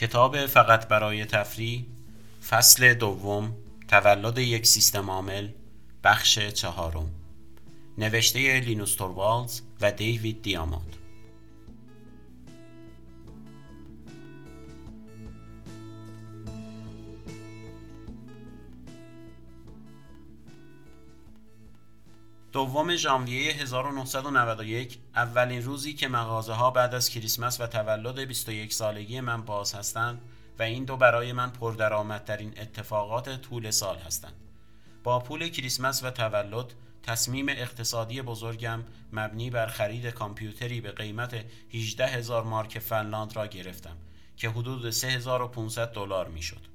کتاب فقط برای تفریح فصل دوم تولد یک سیستم عامل بخش چهارم. نوشته لینوس توروالز و دیوید دیاماند دوم ژانویه 1991 اولین روزی که مغازه ها بعد از کریسمس و تولد 21 سالگی من باز هستند و این دو برای من پردرآمدترین اتفاقات طول سال هستند. با پول کریسمس و تولد تصمیم اقتصادی بزرگم مبنی بر خرید کامپیوتری به قیمت 18 هزار مارک فنلاند را گرفتم که حدود 3500 دلار می‌شد.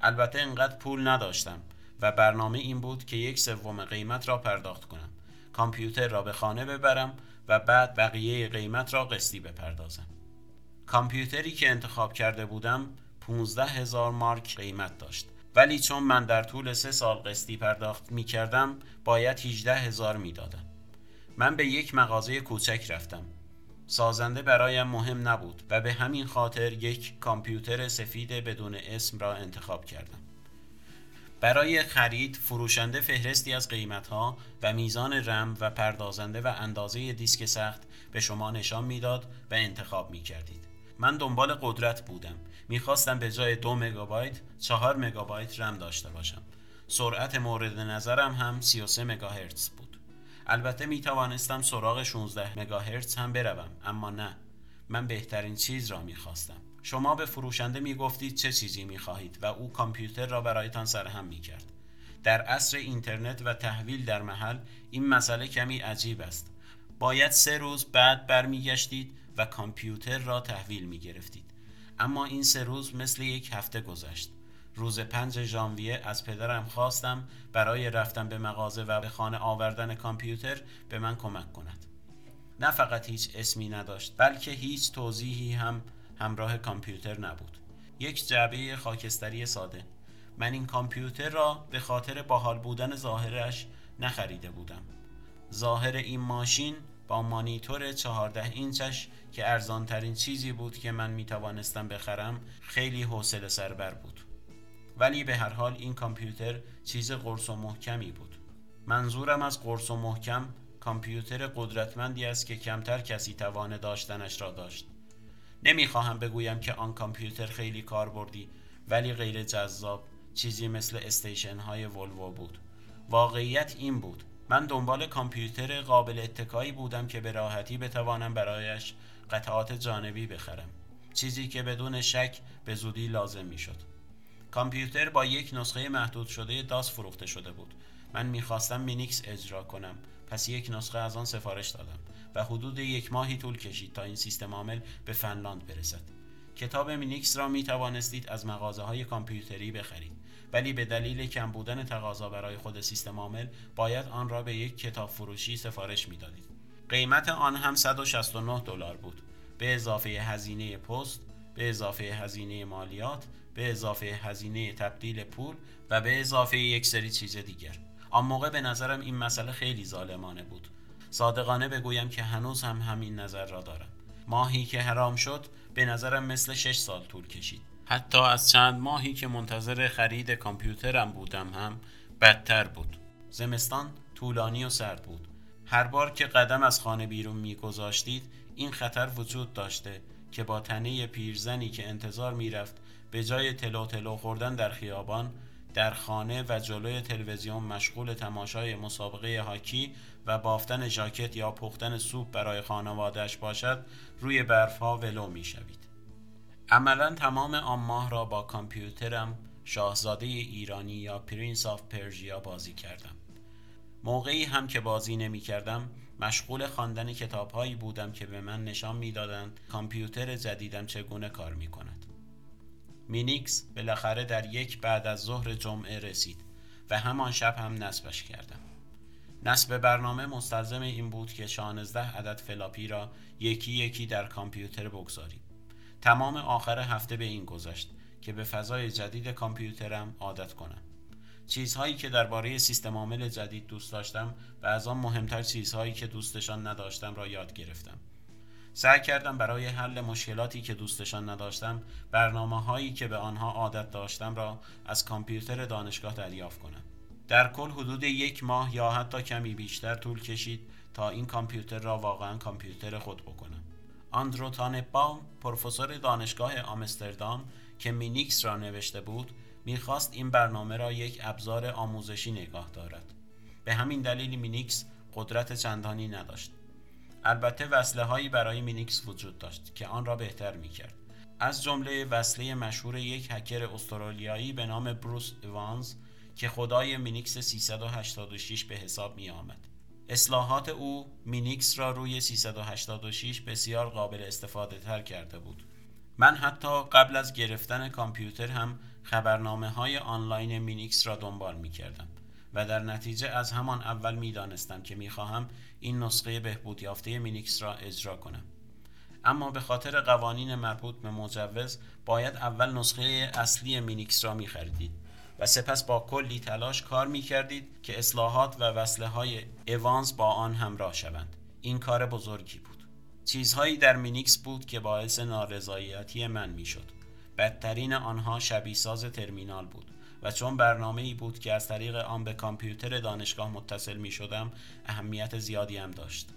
البته انقدر پول نداشتم و برنامه این بود که یک سوم قیمت را پرداخت کنم. کامپیوتر را به خانه ببرم و بعد بقیه قیمت را قسطی بپردازم. کامپیوتری که انتخاب کرده بودم 15 هزار مارک قیمت داشت ولی چون من در طول سه سال قسطی پرداخت می کردم باید 18 هزار می دادم. من به یک مغازه کوچک رفتم. سازنده برایم مهم نبود و به همین خاطر یک کامپیوتر سفید بدون اسم را انتخاب کردم. برای خرید فروشنده فهرستی از قیمتها و میزان رم و پردازنده و اندازه دیسک سخت به شما نشان می‌داد و انتخاب می کردید. من دنبال قدرت بودم. می‌خواستم به جای دو مگابایت چهار مگابایت رم داشته باشم. سرعت مورد نظرم هم 33 مگاهرتز بود. البته می توانستم سراغ 16 مگاهرتز هم بروم اما نه. من بهترین چیز را می‌خواستم. شما به فروشنده می گفتید چه چیزی می خواهید و او کامپیوتر را برایتان سرهم می کرد. در عصر اینترنت و تحویل در محل این مسئله کمی عجیب است. باید سه روز بعد برمیگشتید و کامپیوتر را تحویل می گرفتید. اما این سه روز مثل یک هفته گذشت. روز پنج ژانویه از پدرم خواستم برای رفتن به مغازه و به خانه آوردن کامپیوتر به من کمک کند. نه فقط هیچ اسمی نداشت بلکه هیچ توضیحی هم همراه کامپیوتر نبود. یک جعبه خاکستری ساده. من این کامپیوتر را به خاطر باحال بودن ظاهرش نخریده بودم. ظاهر این ماشین با مانیتور 14 اینچش که ارزان ترین چیزی بود که من می توانستم بخرم خیلی حوصله سربر بود. ولی به هر حال این کامپیوتر چیز قرص و محکمی بود. منظورم از قرص و محکم کامپیوتر قدرتمندی است که کمتر کسی توانه داشتنش را داشت. نمی‌خواهم بگویم که آن کامپیوتر خیلی کاربردی ولی غیر جذاب چیزی مثل استیشن های ولوو بود. واقعیت این بود. من دنبال کامپیوتر قابل اتکایی بودم که به راحتی بتوانم برایش قطعات جانبی بخرم. چیزی که بدون شک به زودی لازم می‌شد. کامپیوتر با یک نسخه محدود شده داس فروخته شده بود. من می‌خواستم مینیکس اجرا کنم پس یک نسخه از آن سفارش دادم. و حدود یک ماهی طول کشید تا این سیستم عامل به فنلاند برسد. کتاب مینیکس را می توانستید از مغازه های کامپیوتری بخرید. ولی به دلیل کم بودن تقاضا برای خود سیستم عامل باید آن را به یک کتاب فروشی سفارش می‌دادید. قیمت آن هم 169 دلار بود. به اضافه هزینه پست به اضافه هزینه مالیات به اضافه هزینه تبدیل پول و به اضافه یک سری چیز دیگر. آن موقع به نظرم این مسئله خیلی ظالمانه بود. صادقانه بگویم که هنوز هم همین نظر را دارم. ماهی که حرام شد به نظرم مثل شش سال طول کشید. حتی از چند ماهی که منتظر خرید کامپیوترم بودم هم بدتر بود. زمستان طولانی و سرد بود. هر بار که قدم از خانه بیرون میگذاشتید این خطر وجود داشته که با تنه پیرزنی که انتظار می‌رفت به جای تلو تلو خوردن در خیابان در خانه و جلوی تلویزیون مشغول تماشای مسابقه هاکی و بافتن ژاکت یا پختن سوپ برای خانواده‌ش باشد روی برفها ولو می شوید. عملا تمام آن ماه را با کامپیوترم شاهزاده ایرانی یا Prince of Persia بازی کردم. موقعی هم که بازی نمی کردم مشغول خواندن کتابهایی بودم که به من نشان می‌دادند کامپیوتر جدیدم چگونه کار می کند. مینیکس بالاخره در یک بعد از ظهر جمعه رسید و همان شب هم نصبش کردم. نصب برنامه مستلزم این بود که 16 عدد فلاپی را یکی یکی در کامپیوتر بگذاریم. تمام آخر هفته به این گذشت که به فضای جدید کامپیوترم عادت کنم. چیزهایی که درباره سیستم عامل جدید دوست داشتم و از آن مهمتر چیزهایی که دوستشان نداشتم را یاد گرفتم. سعی کردم برای حل مشکلاتی که دوستشان نداشتم برنامه هایی که به آنها عادت داشتم را از کامپیوتر دانشگاه دریافت کنم در کل حدود یک ماه یا حتی کمی بیشتر طول کشید تا این کامپیوتر را واقعا کامپیوتر خود بکنم. آندرو تانباوم پروفسور دانشگاه آمستردام که مینیکس را نوشته بود می‌خواست این برنامه را یک ابزار آموزشی نگاه دارد. به همین دلیل مینیکس قدرت چندانی نداشت. البته وصله هایی برای مینیکس وجود داشت که آن را بهتر می کرد. از جمله وصله مشهور یک هکر استرالیایی به نام بروس ایوانز که خدای مینیکس 386 به حساب می آمد. اصلاحات او مینیکس را روی 386 بسیار قابل استفاده تر کرده بود. من حتی قبل از گرفتن کامپیوتر هم خبرنامه های آنلاین مینیکس را دنبال می کردم. و در نتیجه از همان اول می دانستم که می خواهم این نسخه بهبود یافته مینیکس را اجرا کنم اما به خاطر قوانین مربوط به مجوز باید اول نسخه اصلی مینیکس را می خریدید و سپس با کلی تلاش کار می کردید که اصلاحات و وصله های ایوانز با آن همراه شوند. این کار بزرگی بود. چیزهایی در مینیکس بود که باعث نارضایتی من می شد بدترین آنها شبیه ساز ترمینال بود و چون برنامه ای بود که از طریق آن به کامپیوتر دانشگاه متصل می شدم اهمیت زیادی هم داشت.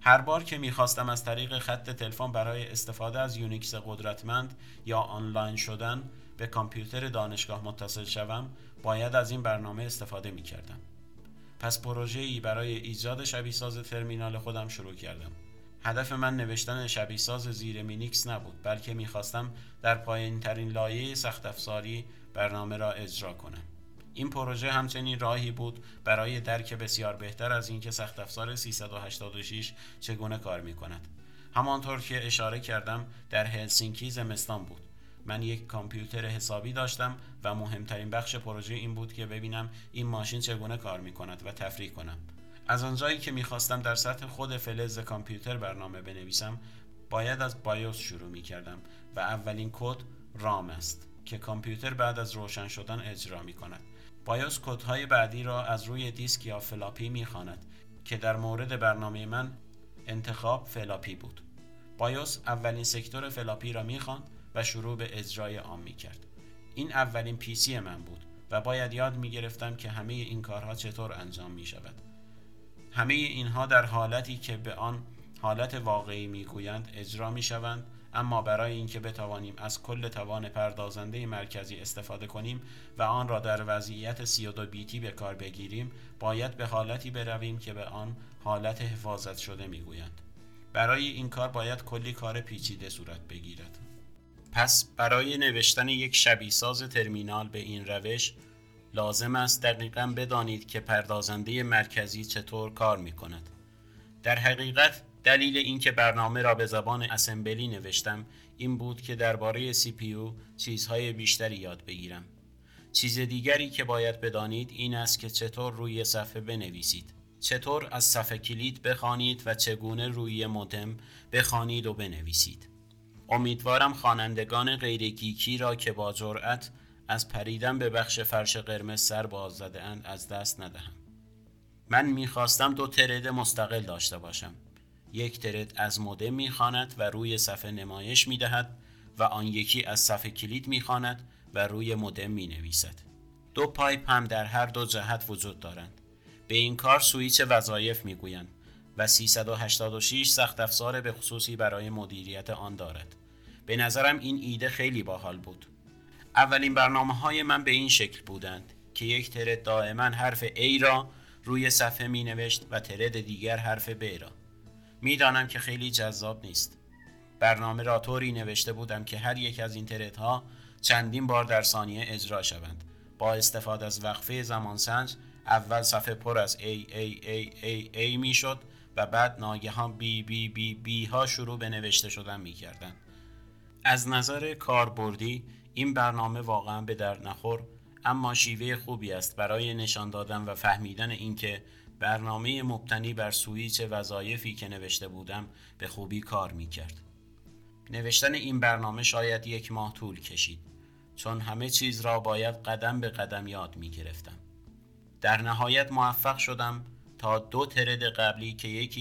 هر بار که می‌خواستم از طریق خط تلفن برای استفاده از یونیکس قدرتمند یا آنلاین شدن به کامپیوتر دانشگاه متصل شوم باید از این برنامه استفاده می کردم. پس پروژه ای برای ایجاد شبیه ساز ترمینال خودم شروع کردم. هدف من نوشتن شبیه ساز زیر مینیکس نبود بلکه می‌خواستم در پایین ترین لایه سخت افزاری برنامه را اجرا کنم این پروژه همچنین راهی بود برای درک بسیار بهتر از اینکه سخت افزار 386 چگونه کار می کند همانطور که اشاره کردم در هلسینکی زمستان بود من یک کامپیوتر حسابی داشتم و مهمترین بخش پروژه این بود که ببینم این ماشین چگونه کار می کند و تفریح کنم از آنجایی که می‌خواستم در سطح خود فلز کامپیوتر برنامه بنویسم باید از BIOS شروع می کردم و اولین کد ROM است که کامپیوتر بعد از روشن شدن اجرا می کند. BIOS کدهای بعدی را از روی دیسک یا فلاپی می خواند که در مورد برنامه من انتخاب فلاپی بود. BIOS اولین sector فلاپی را می خواند و شروع به اجرای آن می کرد. این اولین PC من بود و باید یاد می گرفتم که همه این کارها چطور انجام می شود. همه اینها در حالتی که به آن حالت واقعی می گویند اجرا می شوند اما برای اینکه بتوانیم از کل توان پردازنده مرکزی استفاده کنیم و آن را در وضعیت 32 بیتی به کار بگیریم باید به حالتی برویم که به آن حالت حفاظت شده می‌گویند برای این کار باید کلی کار پیچیده صورت بگیرد پس برای نوشتن یک شبیساز ترمینال به این روش لازم است دقیقا بدانید که پردازنده مرکزی چطور کار می کند. در حقیقت دلیل اینکه برنامه را به زبان اسمبلی نوشتم این بود که درباره CPU چیزهای بیشتری یاد بگیرم. چیز دیگری که باید بدانید این است که چطور روی صفحه بنویسید. چطور از صفحه کلید بخوانید و چگونه روی مودم بخوانید و بنویسید. امیدوارم خوانندگان غیرگیکی را که با جرأت از پریدن به بخش فرش قرمز سر باز زده اند از دست ندهم. من می‌خواستم دو thread مستقل داشته باشم. یک thread از مودم می‌خواند و روی صفحه نمایش می‌دهد و آن یکی از صفحه کلید می‌خواند و روی مودم می نویسد. دو pipe هم در هر دو جهت وجود دارند. به این کار سویچ وظایف می‌گویند و 386 سخت افزار به خصوصی برای مدیریت آن دارد. به نظرم این ایده خیلی باحال بود. اولین برنامه های من به این شکل بودند که یک ترد دائما حرف A را روی صفحه می نوشت و ترد دیگر حرف B را. می‌دانم که خیلی جذاب نیست برنامه را طوری نوشته بودم که هر یک از این ترت ها چندین بار در ثانیه اجرا شوند با استفاده از وقفه زمانسنج اول صفحه پر از A A A A A می شد و بعد ناگهان B B B B ها شروع به نوشته شدن می کردن. از نظر کاربردی این برنامه واقعا به در نخور اما شیوه خوبی است برای نشان دادن و فهمیدن اینکه برنامه مبتنی بر سویچ وظایفی که نوشته بودم به خوبی کار می کرد. نوشتن این برنامه شاید یک ماه طول کشید چون همه چیز را باید قدم به قدم یاد می گرفتم. در نهایت موفق شدم تا دو ترد قبلی که یکی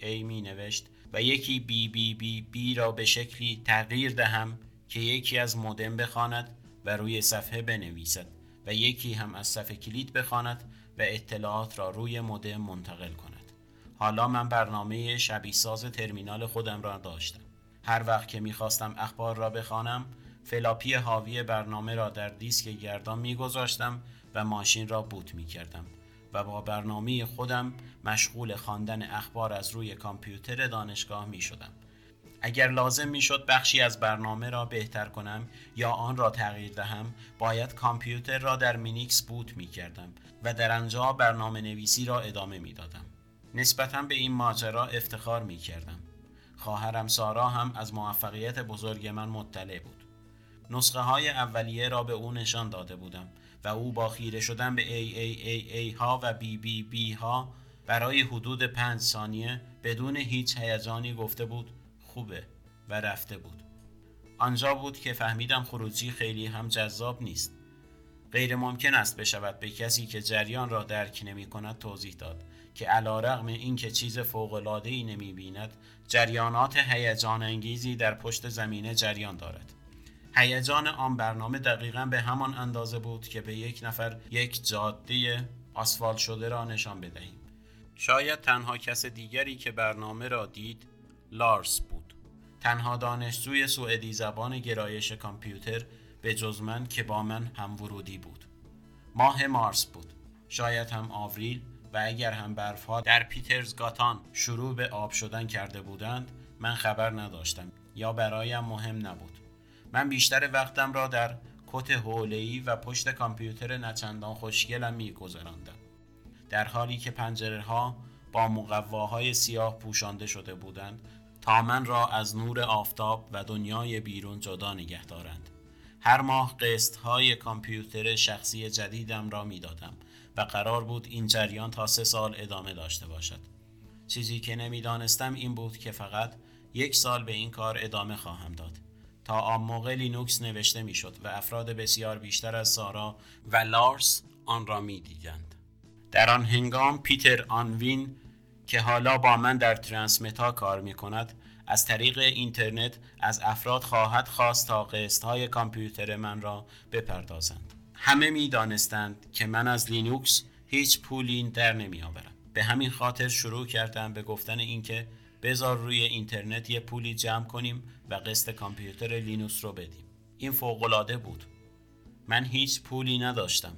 ای می نوشت و یکی بی بی بی بی را به شکلی تغییر دهم که یکی از مودم بخواند و روی صفحه بنویسد و یکی هم از صفحه کلید بخواند و اطلاعات را روی مودم منتقل کند. حالا من برنامه شبیه ساز ترمینال خودم را داشتم. هر وقت که می‌خواستم اخبار را بخوانم فلاپی حاوی برنامه را در دیسک گردان میگذاشتم و ماشین را boot می‌کردم. و با برنامه خودم مشغول خواندن اخبار از روی کامپیوتر دانشگاه می شدم. اگر لازم می شد بخشی از برنامه را بهتر کنم یا آن را تغییر دهم باید کامپیوتر را در مینیکس boot می کردم و در آنجا برنامه نویسی را ادامه می دادم. نسبتا به این ماجرا افتخار می کردم. خواهرم سارا هم از موفقیت بزرگ من مطلع بود. نسخه های اولیه را به او نشان داده بودم و او با خیره شدن به ای ای ای ای ها و بی بی بی ها برای حدود پنج ثانیه بدون هیچ هیجانی گفته بود خوبه و رفته بود. آنجا بود که فهمیدم خروجی خیلی هم جذاب نیست. غیر ممکن است بشود به کسی که جریان را درک نمی کند توضیح داد که علا رغم این که چیز فوق ای نمی بیند جریانات هیجان انگیزی در پشت زمینه جریان دارد. هیجان آن برنامه دقیقا به همان اندازه بود که به یک نفر یک جاده آسفالت شده را نشان بدهیم. شاید تنها کس دیگری که برنامه را دید لارس بود. تنها دانشجوی سوئدی زبان گرایش کامپیوتر به جز من که با من هم ورودی بود. ماه مارس بود. شاید هم آوریل و اگر هم برفها در پیترزگاتان شروع به آب شدن کرده بودند من خبر نداشتم یا برایم مهم نبود. من بیشتر وقتم را در کت حوله‌ای و پشت کامپیوتر نچندان خوشگلم میگذراندم. در حالی که پنجره ها با مقواهای سیاه پوشانده شده بودند تا من را از نور آفتاب و دنیای بیرون جدا نگه دارند. هر ماه قسط های کامپیوتر شخصی جدیدم را می‌دادم و قرار بود این جریان تا سه سال ادامه داشته باشد. چیزی که نمی‌دانستم این بود که فقط یک سال به این کار ادامه خواهم داد. تا آن موقع لینوکس نوشته می‌شد و افراد بسیار بیشتر از سارا و لارس آن را می دیدند. در آن هنگام پیتر آنوین که حالا با من در ترانسمتا کار می کند از طریق اینترنت از افراد خواهد خواست تا قسط های کامپیوتر من را بپردازند. همه می دانستند که من از لینوکس هیچ پولی در نمی آورم. به همین خاطر شروع کردم به گفتن اینکه بذار روی اینترنت یه پولی جمع کنیم و قسط کامپیوتر لینوس رو بدیم. این فوقالعاده بود. من هیچ پولی نداشتم.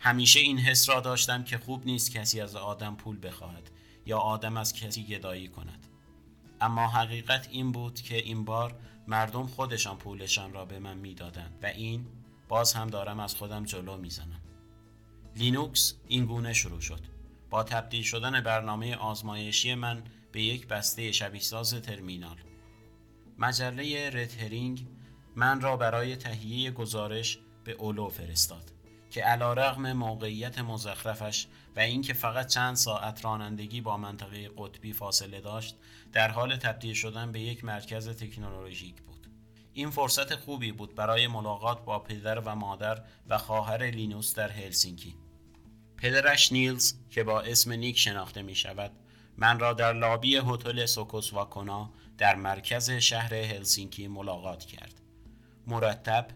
همیشه این حس را داشتم که خوب نیست کسی از آدم پول بخواهد یا آدم از کسی گدایی کند. اما حقیقت این بود که این بار مردم خودشان پولشان را به من می‌دادند و این باز هم دارم از خودم جلو می‌زنم. لینوکس این گونه شروع شد. با تبدیل شدن برنامه آزمایشی من به یک بسته شبیه ساز ترمینال. مجله Red Herring من را برای تهیه گزارش به اولو فرستاد که علا رغم موقعیت مزخرفش و اینکه فقط چند ساعت رانندگی با منطقه قطبی فاصله داشت در حال تبدیل شدن به یک مرکز تکنولوژیک بود. این فرصت خوبی بود برای ملاقات با پدر و مادر و خواهر لینوس در هلسینکی. پدرش نیلز که با اسم نیک شناخته می شود من را در لابی هتل سوکوس واکونا در مرکز شهر هلسینکی ملاقات کرد. مرتب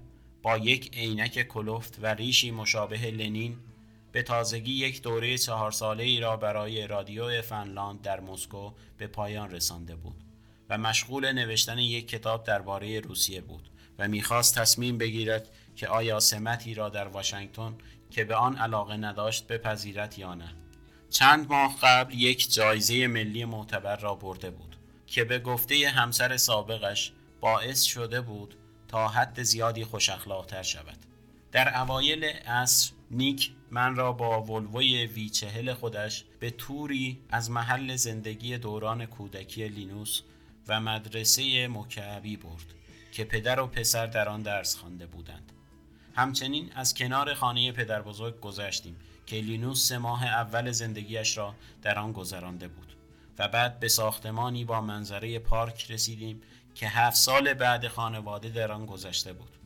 با یک عینک کلفت و ریشی مشابه لنین به تازگی یک دوره چهار ساله ای را برای رادیو فنلاند در مسکو به پایان رسانده بود و مشغول نوشتن یک کتاب درباره روسیه بود و می‌خواست تصمیم بگیرد که آیا سمتی را در واشنگتن که به آن علاقه نداشت بپذیرد یا نه. چند ماه قبل یک جایزه ملی معتبر را برده بود که به گفته همسر سابقش باعث شده بود تا حد زیادی خوش اخلاقتر شود. در اوایل عصر نیک من را با ولوی وی چهل خودش به توری از محل زندگی دوران کودکی لینوس و مدرسه مکعبی برد که پدر و پسر در آن درس خوانده بودند. همچنین از کنار خانه پدر بزرگ گذشتیم که لینوس سه ماه اول زندگیش را در آن گذرانده بود و بعد به ساختمانی با منظره پارک رسیدیم که هفت سال بعد خانواده در آن گذشته بود.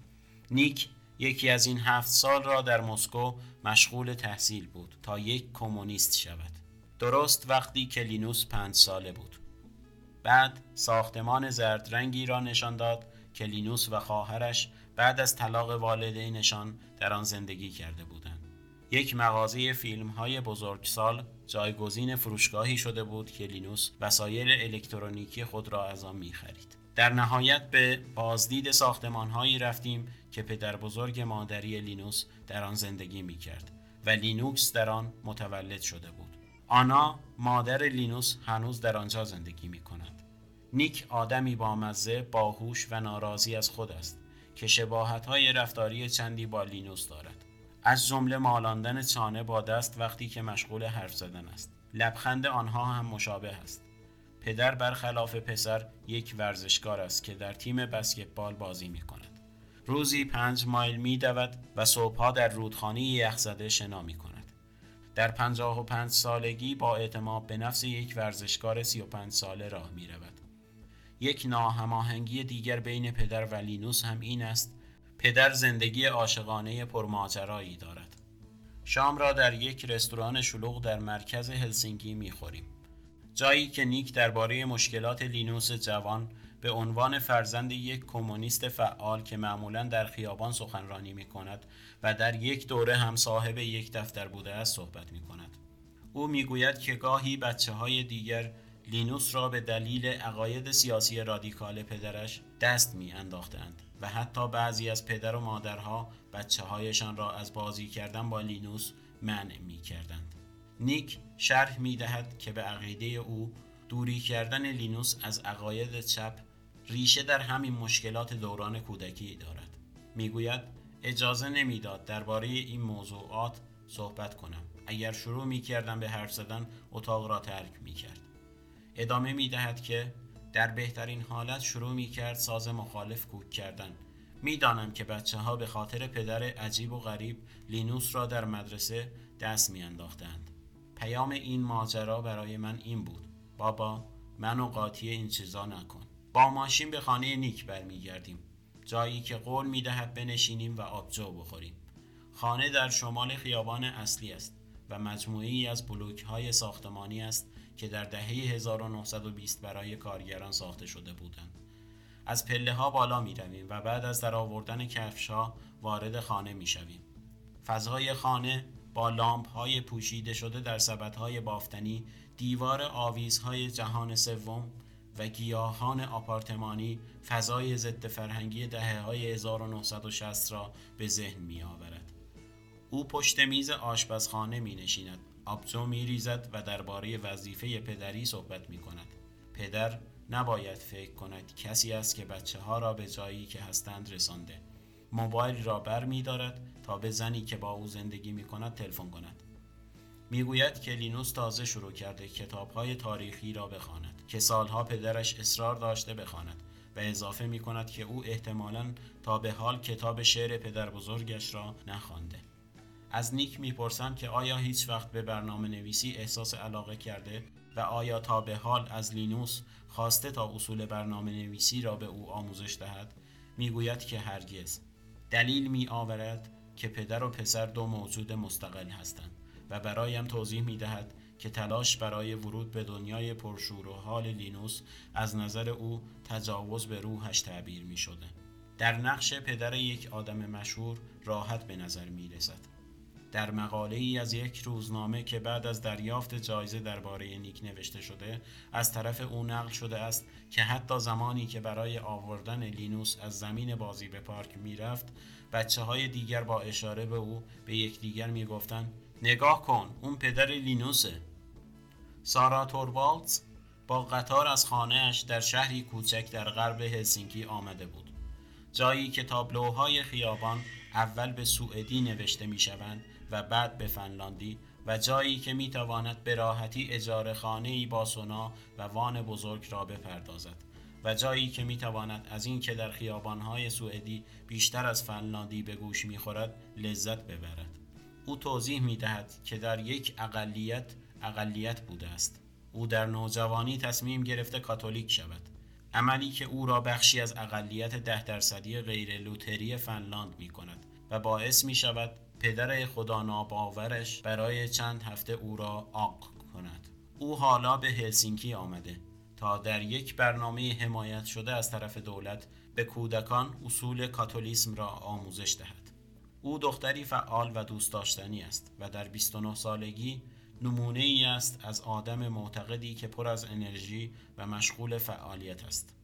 نیک یکی از این هفت سال را در مسکو مشغول تحصیل بود تا یک کمونیست شود. درست وقتی که لینوس پنج ساله بود. بعد ساختمان زرد رنگی را نشان داد که لینوس و خواهرش بعد از طلاق والدینشان در آن زندگی کرده بودند. یک مغازه فیلم های بزرگسال جایگزین فروشگاهی شده بود که لینوس وسایل الکترونیکی خود را از آن می خرید. در نهایت به بازدید ساختمان هایی رفتیم که پدر بزرگ مادری لینوس در آن زندگی می کرد و لینوکس در آن متولد شده بود. آنا مادر لینوس هنوز در آنجا زندگی می کند. نیک آدمی با مزه، باهوش و ناراضی از خود است که شباهت های رفتاری چندی با لینوس دارد. از جمله مالاندن چانه با دست وقتی که مشغول حرف زدن است. لبخند آنها هم مشابه است. پدر برخلاف پسر یک ورزشکار است که در تیم بسکتبال بازی می کند. روزی پنج مایل می دود و صبحها در رودخانه یخزده شنا می کند. در پنجاه و پنج سالگی با اعتماد به نفس یک ورزشکار سی و پنج ساله راه می رود. یک ناهماهنگی دیگر بین پدر و لینوس هم این است پدر زندگی عاشقانه پرماجرایی دارد. شام را در یک رستوران شلوغ در مرکز هلسینکی می خوریم. جایی که نیک درباره مشکلات لینوس جوان به عنوان فرزند یک کمونیست فعال که معمولا در خیابان سخنرانی می کند و در یک دوره هم صاحب یک دفتر بوده است صحبت می کند. او می‌گوید که گاهی بچه های دیگر لینوس را به دلیل عقاید سیاسی رادیکال پدرش دست می انداختند و حتی بعضی از پدر و مادرها بچه هایشان را از بازی کردن با لینوس منع می کردند. نیک شرح می دهد که به عقیده او دوری کردن لینوس از عقاید چپ ریشه در همین مشکلات دوران کودکی دارد. می‌گوید اجازه نمی‌داد درباره این موضوعات صحبت کنم. اگر شروع می کردم به حرف زدن اتاق را ترک می کرد. ادامه می دهد که در بهترین حالت شروع می کرد ساز مخالف کوک کردن. می‌دانم که بچه ها به خاطر پدر عجیب و غریب لینوس را در مدرسه دست می انداختند. پیام این ماجرا برای من این بود. بابا منو قاطی این چیزا نکن. با ماشین به خانه نیک برمیگردیم. جایی که قول می دهد بنشینیم و آبجو بخوریم. خانه در شمال خیابان اصلی است و مجموعی از بلوک های ساختمانی است که در دهه 1920 برای کارگران ساخته شده بودند. از پله ها بالا می رویم و بعد از در آوردن کفش ها وارد خانه می شویم. فضای خانه با لامپ های پوشیده شده در سبت های بافتنی دیوار آویزهای جهان سوم و گیاهان آپارتمانی فضای ضد فرهنگی دهه های 1960 را به ذهن می آورد. او پشت میز آشپزخانه می نشیند آبجو می ریزد و درباره وظیفه پدری صحبت می کند. پدر نباید فکر کند کسی است که بچه ها را به جایی که هستند رسانده. موبایل را بر می دارد تا به زنی که با او زندگی می کند تلفن کند. می‌گوید که لینوس تازه شروع کرده کتاب های تاریخی را بخواند که سالها پدرش اصرار داشته بخواند و اضافه می کند که او احتمالا تا به حال کتاب شعر پدر بزرگش را نخوانده. از نیک می‌پرسم که آیا هیچ وقت به برنامه نویسی احساس علاقه کرده و آیا تا به حال از لینوس خواسته تا اصول برنامه نویسی را به او آموزش دهد می‌گوید که هرگز دلیل می آورد که پدر و پسر دو موجود مستقل هستند و برایم توضیح می دهد که تلاش برای ورود به دنیای پرشور و حال لینوس از نظر او تجاوز به روحش تعبیر می شده. در نقش پدر یک آدم مشهور راحت به نظر می رسد. در مقاله ای از یک روزنامه که بعد از دریافت جایزه درباره نیک نوشته شده از طرف او نقل شده است که حتی زمانی که برای آوردن لینوس از زمین بازی به پارک می‌رفت بچه های دیگر با اشاره به او به یکدیگر می‌گفتند نگاه کن اون پدر لینوسه. سارا توروالتز با قطار از خانهاش در شهری کوچک در غرب هلسینکی آمده بود. جایی که تابلوهای خیابان اول به سوئدی نوشته می شوند و بعد به فنلاندی و جایی که می تواند به راحتی اجاره خانه ای با سونا و وان بزرگ را بپردازد و جایی که می تواند از این که در خیابانهای سوئدی بیشتر از فنلاندی به گوش می خورد لذت ببرد. او توضیح می دهد که در یک اقلیت اقلیت بوده است. او در نوجوانی تصمیم گرفته کاتولیک شود. عملی که او را بخشی از اقلیت ده درصدی غیر لوتری فنلاند می کند و باعث می شود پدر خدا ناباورش برای چند هفته او را آق کند او حالا به هلسینکی آمده تا در یک برنامه حمایت شده از طرف دولت به کودکان اصول کاتولیسم را آموزش دهد. او دختری فعال و دوست داشتنی است و در 29 سالگی نمونه ای است از آدم معتقدی که پر از انرژی و مشغول فعالیت است.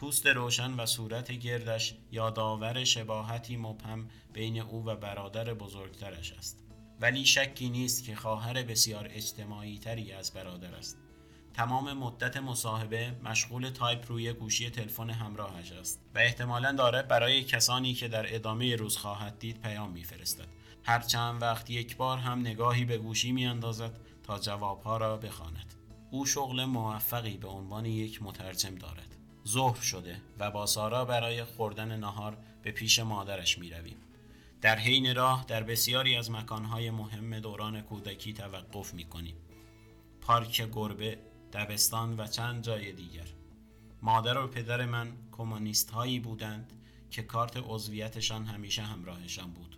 پوست روشن و صورت گردش یادآور شباهتی مبهم بین او و برادر بزرگترش است. ولی شکی نیست که خواهر بسیار اجتماعی تری از برادر است. تمام مدت مصاحبه مشغول تایپ روی گوشی تلفن همراهش است و احتمالا داره برای کسانی که در ادامه روز خواهد دید پیام میفرستد هر چند وقت یک بار هم نگاهی به گوشی می اندازد تا جوابها را بخواند. او شغل موفقی به عنوان یک مترجم دارد. ظهر شده و با سارا برای خوردن نهار به پیش مادرش می رویم. در حین راه در بسیاری از مکانهای مهم دوران کودکی توقف می کنیم. پارک گربه، دبستان و چند جای دیگر. مادر و پدر من کمونیست هایی بودند که کارت عضویتشان همیشه همراهشان بود.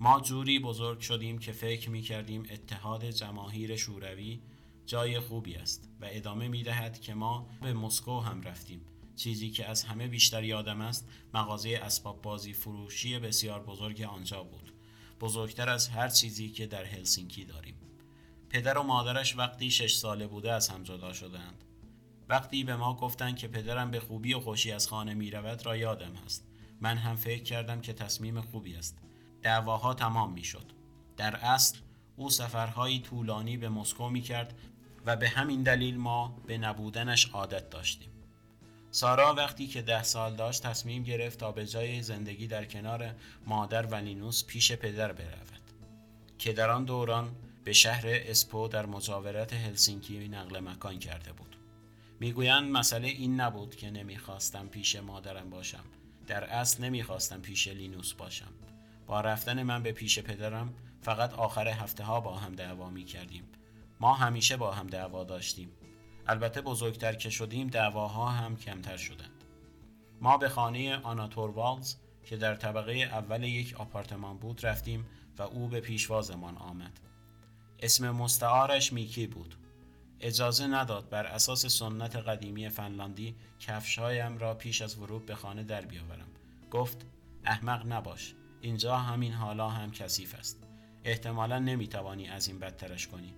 ما جوری بزرگ شدیم که فکر می کردیم اتحاد جماهیر شوروی جای خوبی است و ادامه می دهد که ما به مسکو هم رفتیم. چیزی که از همه بیشتر یادم است مغازه اسباب بازی فروشی بسیار بزرگ آنجا بود. بزرگتر از هر چیزی که در هلسینکی داریم. پدر و مادرش وقتی شش ساله بوده از هم جدا شدند وقتی به ما گفتند که پدرم به خوبی و خوشی از خانه می رود را یادم هست. من هم فکر کردم که تصمیم خوبی است. دعواها تمام می شد. در اصل او سفرهایی طولانی به مسکو می کرد و به همین دلیل ما به نبودنش عادت داشتیم. سارا وقتی که ده سال داشت تصمیم گرفت تا به جای زندگی در کنار مادر و لینوس پیش پدر برود که در آن دوران به شهر اسپو در مجاورت هلسینکی نقل مکان کرده بود. می‌گویند مسئله این نبود که نمی‌خواستم پیش مادرم باشم. در اصل نمی‌خواستم پیش لینوس باشم. با رفتن من به پیش پدرم فقط آخر هفته ها با هم دعوا می کردیم. ما همیشه با هم دعوا داشتیم. البته بزرگتر که شدیم دعواها هم کمتر شدند. ما به خانه آناتوروالز که در طبقه اول یک آپارتمان بود رفتیم و او به پیشوازمان آمد. اسم مستعارش میکی بود. اجازه نداد بر اساس سنت قدیمی فنلاندی کفشهایم را پیش از ورود به خانه در بیاورم. گفت احمق نباش. اینجا همین حالا هم کثیف است احتمالا نمی‌توانی از این بدترش کنی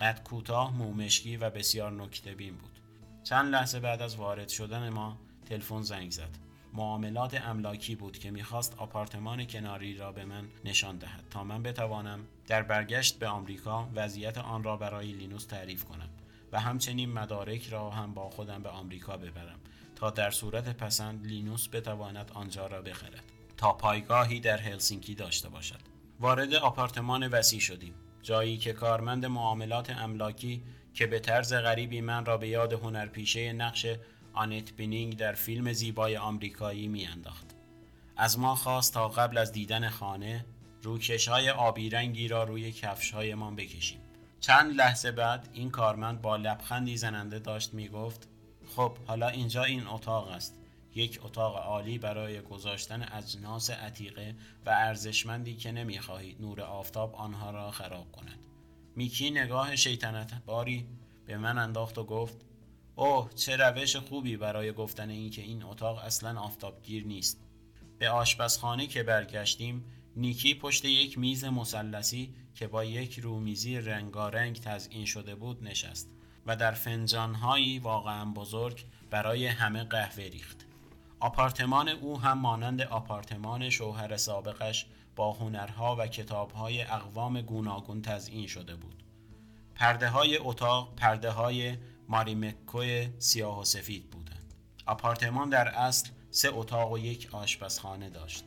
قد کوتاه مومشکی و بسیار نکته بین بود. چند لحظه بعد از وارد شدن ما تلفن زنگ زد. معاملات املاکی بود که می‌خواست آپارتمان کناری را به من نشان دهد تا من بتوانم در برگشت به آمریکا وضعیت آن را برای لینوس تعریف کنم و همچنین مدارک را هم با خودم به آمریکا ببرم تا در صورت پسند لینوس بتواند آنجا را بخرد تا پایگاهی در هلسینکی داشته باشد. وارد آپارتمان وسیع شدیم. جایی که کارمند معاملات املاکی که به طرز غریبی من را به یاد هنرپیشه نقش آنت بینینگ در فیلم زیبای آمریکایی میانداخت. از ما خواست تا قبل از دیدن خانه روکش های آبی رنگی را روی کفش های ما بکشیم. چند لحظه بعد این کارمند با لبخندی زننده داشت می‌گفت خب حالا اینجا این اتاق است. یک اتاق عالی برای گذاشتن اجناس عتیقه و ارزشمندی که نمی‌خواهید نور آفتاب آنها را خراب کند. میکی نگاه شیطنت باری به من انداخت و گفت اوه چه روش خوبی برای گفتن اینکه این اتاق اصلا آفتابگیر نیست. به آشپزخانه که برگشتیم نیکی پشت یک میز مثلثی که با یک رومیزی رنگارنگ تزئین شده بود نشست و در فنجانهایی واقعا بزرگ برای همه قهوه ریخت. آپارتمان او هم مانند آپارتمان شوهر سابقش با هنرها و کتابهای اقوام گوناگون تزئین شده بود. پرده های اتاق پرده های ماریمکو سیاه و سفید بودند. آپارتمان در اصل سه اتاق و یک آشپزخانه داشت.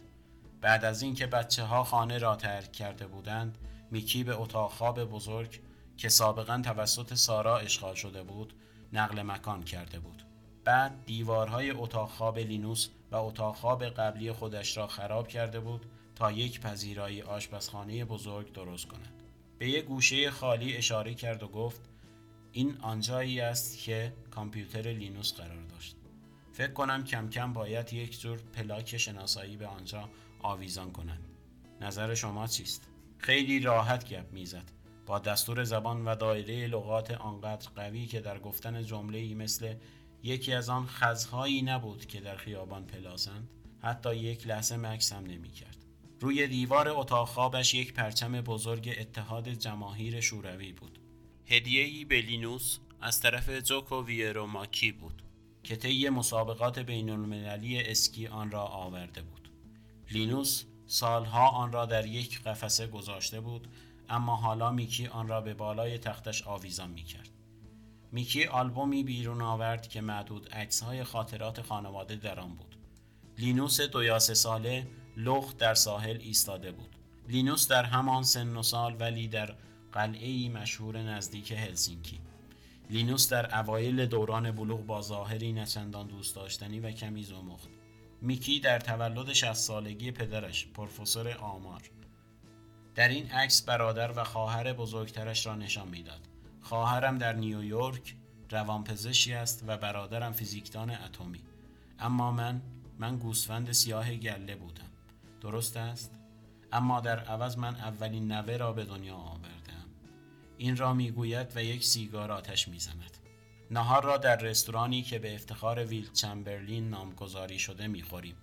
بعد از اینکه بچه ها خانه را ترک کرده بودند، میکی به اتاق خواب بزرگ که سابقا توسط سارا اشغال شده بود، نقل مکان کرده بود. بعد دیوارهای اتاق خواب لینوس و اتاق خواب قبلی خودش را خراب کرده بود تا یک پذیرایی آشپزخانه بزرگ درست کند. به یک گوشه خالی اشاره کرد و گفت این آنجایی است که کامپیوتر لینوس قرار داشت. فکر کنم کم کم باید یک جور پلاک شناسایی به آنجا آویزان کنند. نظر شما چیست؟ خیلی راحت گپ می‌زد. با دستور زبان و دایره لغات آنقدر قوی که در گفتن جمله ای مثل یکی از آن خزهایی نبود که در خیابان پلاسند حتی یک لحظه مکس هم نمی کرد. روی دیوار اتاق خوابش یک پرچم بزرگ اتحاد جماهیر شوروی بود. هدیه‌ای به لینوس از طرف جوکو ویروماکی بود که طی مسابقات بین المللی اسکی آن را آورده بود. لینوس سالها آن را در یک قفسه گذاشته بود اما حالا میکی آن را به بالای تختش آویزان می‌کرد. میکی آلبومی بیرون آورد که معدود عکسهای خاطرات خانواده در آن بود. لینوس دو یا سه ساله لخت در ساحل ایستاده بود. لینوس در همان سن و سال ولی در قلعه مشهور نزدیک هلسینکی. لینوس در اوایل دوران بلوغ با ظاهری نچندان دوست داشتنی و کمی زمخت. میکی در تولد 60 سالگی پدرش پروفسور آمار در این عکس برادر و خواهر بزرگترش را نشان می‌داد خواهرم در نیویورک روانپزشکی است و برادرم فیزیکدان اتمی. اما من من گوسفند سیاه گله بودم. درست است؟ اما در عوض من اولین نوه را به دنیا آوردم. این را می‌گوید و یک سیگار آتش می‌زند. نهار را در رستورانی که به افتخار ویل چمبرلین نامگذاری شده می‌خوریم.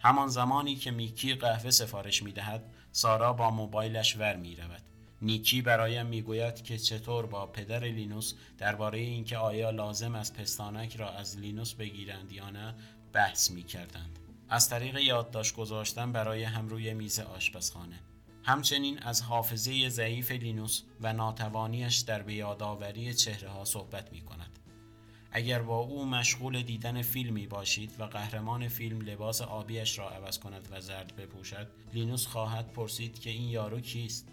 همان زمانی که میکی قهوه سفارش می‌دهد سارا با موبایلش ور می رود. نیکی برایم می‌گوید که چطور با پدر لینوس درباره اینکه آیا لازم است پستانک را از لینوس بگیرند یا نه بحث می کردند. از طریق یادداشت گذاشتن برای هم روی میز آشپزخانه همچنین از حافظه ضعیف لینوس و ناتوانیش در بیادآوری چهره ها صحبت می کند. اگر با او مشغول دیدن فیلمی باشید و قهرمان فیلم لباس آبیش را عوض کند و زرد بپوشد لینوس خواهد پرسید که این یارو کیست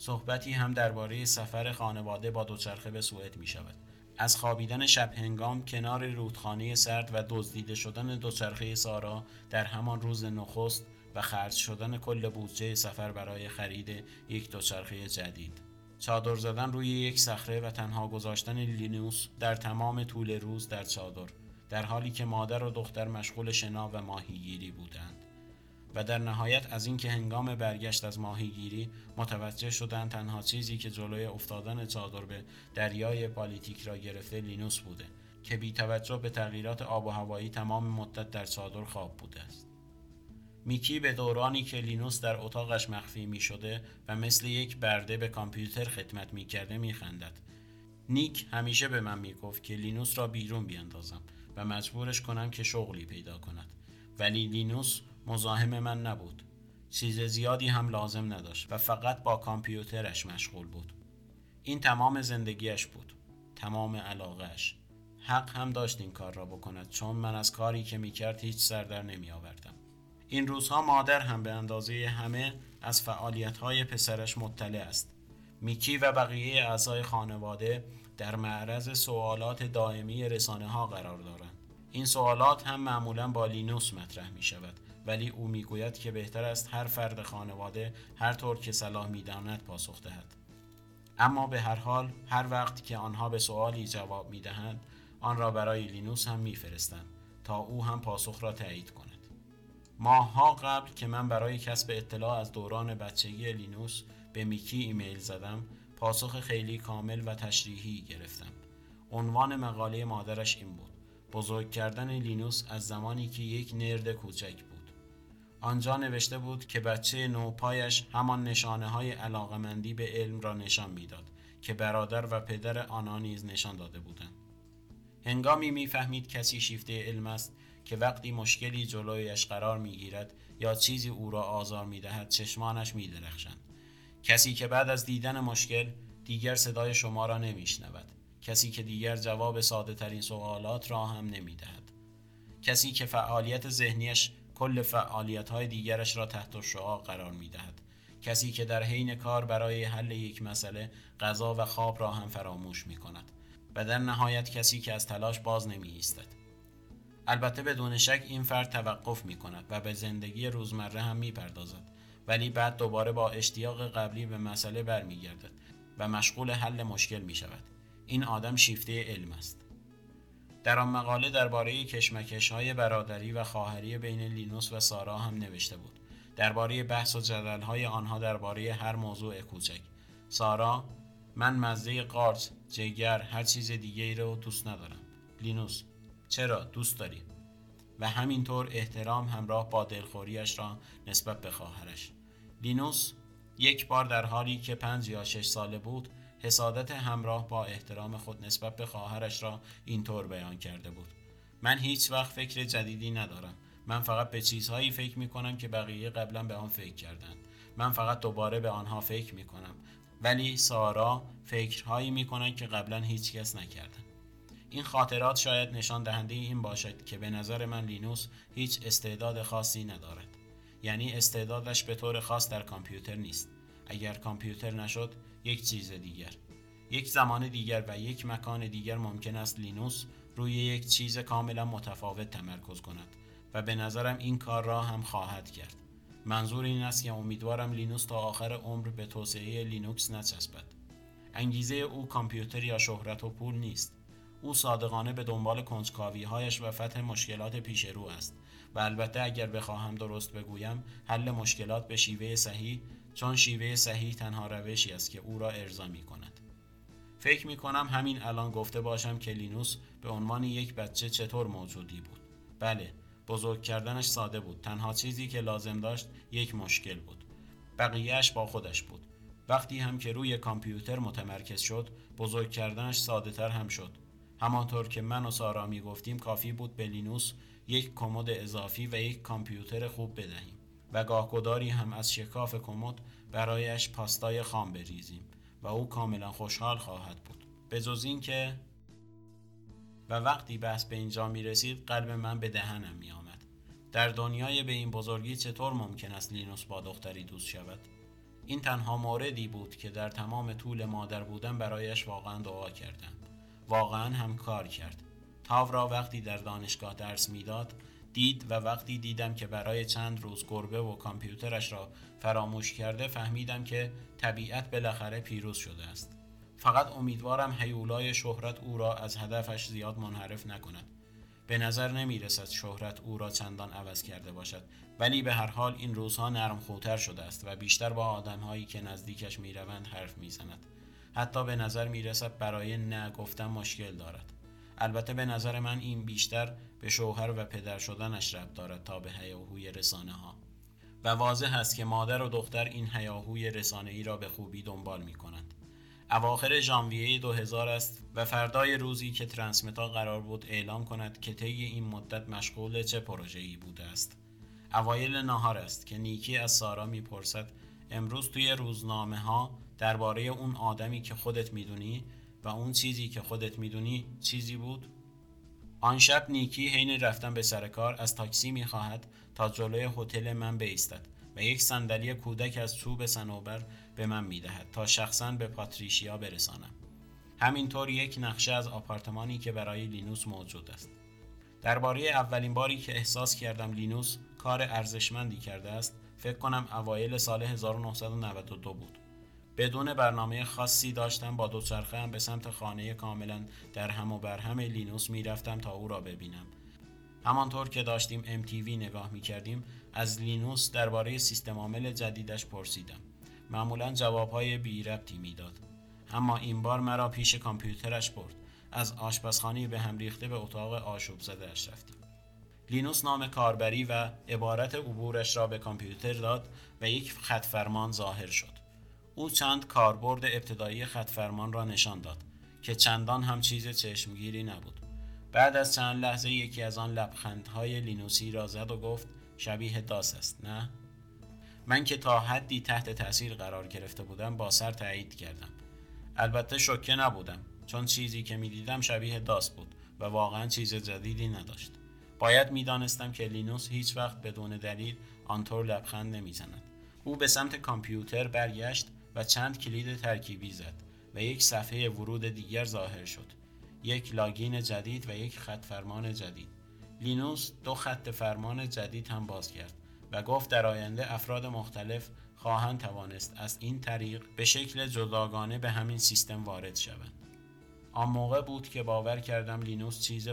صحبتی هم درباره سفر خانواده با دوچرخه به سوئد می شود از خوابیدن شب هنگام کنار رودخانه سرد و دزدیده شدن دوچرخه سارا در همان روز نخست و خرج شدن کل بودجه سفر برای خرید یک دوچرخه جدید. چادر زدن روی یک صخره و تنها گذاشتن لینوس در تمام طول روز در چادر در حالی که مادر و دختر مشغول شنا و ماهیگیری بودند. و در نهایت از اینکه هنگام برگشت از ماهیگیری متوجه شدند تنها چیزی که جلوی افتادن چادر به دریای بالتیک را گرفته لینوس بوده که بی توجه به تغییرات آب و هوایی تمام مدت در چادر خواب بوده است میکی به دورانی که لینوس در اتاقش مخفی می شده و مثل یک برده به کامپیوتر خدمت می کرده می خندد. نیک همیشه به من می گفت که لینوس را بیرون بیاندازم و مجبورش کنم که شغلی پیدا کند. ولی لینوس مزاحم من نبود. چیز زیادی هم لازم نداشت و فقط با کامپیوترش مشغول بود. این تمام زندگیش بود. تمام علاقهش. حق هم داشت این کار را بکند چون من از کاری که می‌کرد هیچ سر در نمی آوردم. این روزها مادر هم به اندازه همه از فعالیت‌های پسرش مطلع است. میکی و بقیه اعضای خانواده در معرض سوالات دائمی رسانه ها قرار دارند. این سوالات هم معمولا با لینوس مطرح می شود ولی او می‌گوید که بهتر است هر فرد خانواده هر طور که صلاح می‌داند پاسخ دهد. اما به هر حال هر وقت که آنها به سوالی جواب می دهند آن را برای لینوس هم میفرستند تا او هم پاسخ را تایید کند. ماهها قبل که من برای کسب اطلاع از دوران بچگی لینوس به میکی ایمیل زدم پاسخ خیلی کامل و تشریحی گرفتم عنوان مقاله مادرش این بود بزرگ کردن لینوس از زمانی که یک نرد کوچک آنجا نوشته بود که بچه نوپایش همان نشانه های علاقمندی به علم را نشان می‌داد که برادر و پدر آنها نیز نشان داده بودند هنگامی می‌فهمید کسی شیفته علم است که وقتی مشکلی جلویش قرار می گیرد یا چیزی او را آزار می دهد چشمانش می درخشند. کسی که بعد از دیدن مشکل دیگر صدای شما را نمی شنود. کسی که دیگر جواب ساده ترین سوالات را هم نمی دهد. کسی که فعالیت ذهنیش کل فعالیت های دیگرش را تحت شعا قرار می دهد. کسی که در حین کار برای حل یک مسئله غذا و خواب را هم فراموش می کند و در نهایت کسی که از تلاش باز نمی ایستد. البته بدون شک این فرد توقف می کند و به زندگی روزمره هم می پردازد ولی بعد دوباره با اشتیاق قبلی به مسئله برمیگردد و مشغول حل مشکل می شود این آدم شیفته علم است در آن مقاله درباره کشمکش های برادری و خواهری بین لینوس و سارا هم نوشته بود. درباره بحث و جدل های آنها درباره هر موضوع کوچک. سارا من مزه قارچ جگر هر چیز دیگه ای رو دوست ندارم. لینوس چرا؟ دوست داری. و همینطور احترام همراه با دلخوریش را نسبت به خواهرش. لینوس یک بار در حالی که پنج یا شش ساله بود حسادت همراه با احترام خود نسبت به خواهرش را اینطور بیان کرده بود. من هیچ وقت فکر جدیدی ندارم. من فقط به چیزهایی فکر می کنم که بقیه قبلا به آن فکر کردند. من فقط دوباره به آنها فکر می کنم ولی سارا فکرهایی می کنند که قبلا هیچ کس نکردن. این خاطرات شاید نشان دهنده این باشد که به نظر من لینوس هیچ استعداد خاصی ندارد. یعنی استعدادش به طور خاص در کامپیوتر نیست. اگر کامپیوتر نشد یک چیز دیگر. یک زمان دیگر و یک مکان دیگر ممکن است لینوس روی یک چیز کاملا متفاوت تمرکز کند و به نظرم این کار را هم خواهد کرد. منظور این است که امیدوارم لینوس تا آخر عمر به توسعه لینوکس نچسبد. انگیزه او کامپیوتر یا شهرت و پول نیست. او صادقانه به دنبال کنجکاوی هایش و فتح مشکلات پیش رو است و البته اگر بخواهم درست بگویم حل مشکلات به شیوه صحیح چون شیوه صحیح تنها روشی است که او را ارضا می کند فکر می کنم همین الان گفته باشم که لینوس به عنوان یک بچه چطور موجودی بود. بله بزرگ کردنش ساده بود. تنها چیزی که لازم داشت یک مشکل بود. بقیهش با خودش بود. وقتی هم که روی کامپیوتر متمرکز شد بزرگ کردنش ساده تر هم شد. همانطور که من و سارا می گفتیم کافی بود به لینوس یک کمد اضافی و یک کامپیوتر خوب بدهیم. و گاهگداری هم از شکاف کمد برایش پاستای خام بریزیم و او کاملا خوشحال خواهد بود به این که و وقتی بحث به اینجا می رسید قلب من به دهنم می آمد. در دنیای به این بزرگی چطور ممکن است لینوس با دختری دوست شود؟ این تنها موردی بود که در تمام طول مادر بودن برایش واقعا دعا کردم. واقعا هم کار کرد. تاو را وقتی در دانشگاه درس می‌داد دید و وقتی دیدم که برای چند روز گربه و کامپیوترش را فراموش کرده فهمیدم که طبیعت بالاخره پیروز شده است. فقط امیدوارم هیولای شهرت او را از هدفش زیاد منحرف نکند به نظر نمی رسد شهرت او را چندان عوض کرده باشد ولی به هر حال این روزها نرم خوتر شده است و بیشتر با آدمهایی که نزدیکش می روند حرف می زند. حتی به نظر می رسد برای نه گفتن مشکل دارد البته به نظر من این بیشتر به شوهر و پدر شدنش ربط دارد تا به هیاهوی رسانه ها و واضح است که مادر و دختر این هیاهوی رسانه ای را به خوبی دنبال می کنند اواخر ژانویه 2000 است و فردای روزی که ترانسمتا قرار بود اعلام کند که طی این مدت مشغول چه پروژه‌ای بوده است. اوایل نهار است که نیکی از سارا می‌پرسد امروز توی روزنامه ها درباره اون آدمی که خودت می‌دونی و اون چیزی که خودت می‌دونی چیزی بود؟ آن شب نیکی حین رفتن به سر کار از تاکسی می‌خواهد تا جلوی هتل من بایستد و یک صندلی کودک از چوب صنوبر به من می‌دهد تا شخصا به پاتریشیا برسانم. همینطور یک نقشه از آپارتمانی که برای لینوس موجود است. درباره اولین باری که احساس کردم لینوس کار ارزشمندی کرده است فکر کنم اوایل سال 1992 بود. بدون برنامه خاصی داشتم با دوچرخه هم به سمت خانه کاملا در هم و بر هم لینوس می‌رفتم تا او را ببینم. همانطور که داشتیم MTV نگاه می کردیم از لینوس درباره سیستم عامل جدیدش پرسیدم. معمولا جوابهای بی ربطی می‌داد. اما این بار مرا پیش کامپیوترش برد. از آشپزخانه به هم ریخته به اتاق آشوب زده اش رفتیم. لینوس نام کاربری و عبارت عبورش را به کامپیوتر داد و یک خط فرمان ظاهر شد. او چند کاربرد ابتدایی خط فرمان را نشان داد که چندان هم چیز چشمگیری نبود. بعد از چند لحظه یکی از آن لبخندهای لینوسی را زد و گفت شبیه داس است نه؟ من که تا حدی تحت تاثیر قرار گرفته بودم با سر تایید کردم. البته شوکه نبودم چون چیزی که می‌دیدم شبیه داس بود و واقعا چیز جدیدی نداشت. باید می‌دانستم که لینوس هیچ وقت بدون دلیل آنطور لبخند نمی‌زند. او به سمت کامپیوتر برگشت و چند کلید ترکیبی زد و یک صفحه ورود دیگر ظاهر شد یک لاگین جدید و یک خط فرمان جدید لینوس دو خط فرمان جدید هم باز کرد و گفت در آینده افراد مختلف خواهند توانست از این طریق به شکل جداگانه به همین سیستم وارد شوند. آن موقع بود که باور کردم لینوس چیز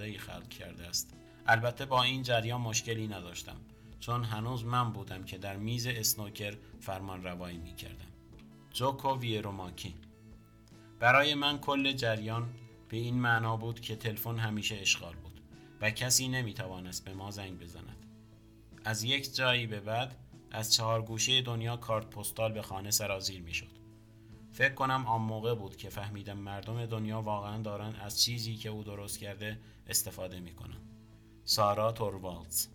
ای خلق کرده است. البته با این جریان مشکلی نداشتم چون هنوز من بودم که در میز اسنوکر فرمان روایی می کردم. جوکو ویروماکی برای من کل جریان به این معنا بود که تلفن همیشه اشغال بود و کسی نمی‌توانست به ما زنگ بزند. از یک جایی به بعد از چهار گوشه دنیا کارت پستال به خانه سرازیر می‌شد. فکر کنم آن موقع بود که فهمیدم مردم دنیا واقعا دارن از چیزی که او درست کرده استفاده می‌کنن. سارا توروالدز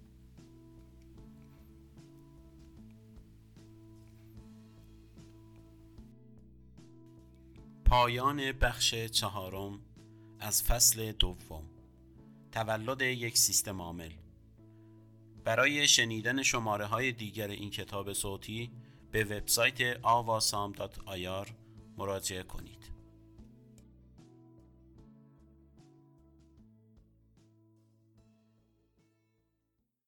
پایان بخش چهارم از فصل دوم. تولد یک سیستم عامل. برای شنیدن شماره های دیگر این کتاب صوتی به وبسایت awasam.ir مراجعه کنید.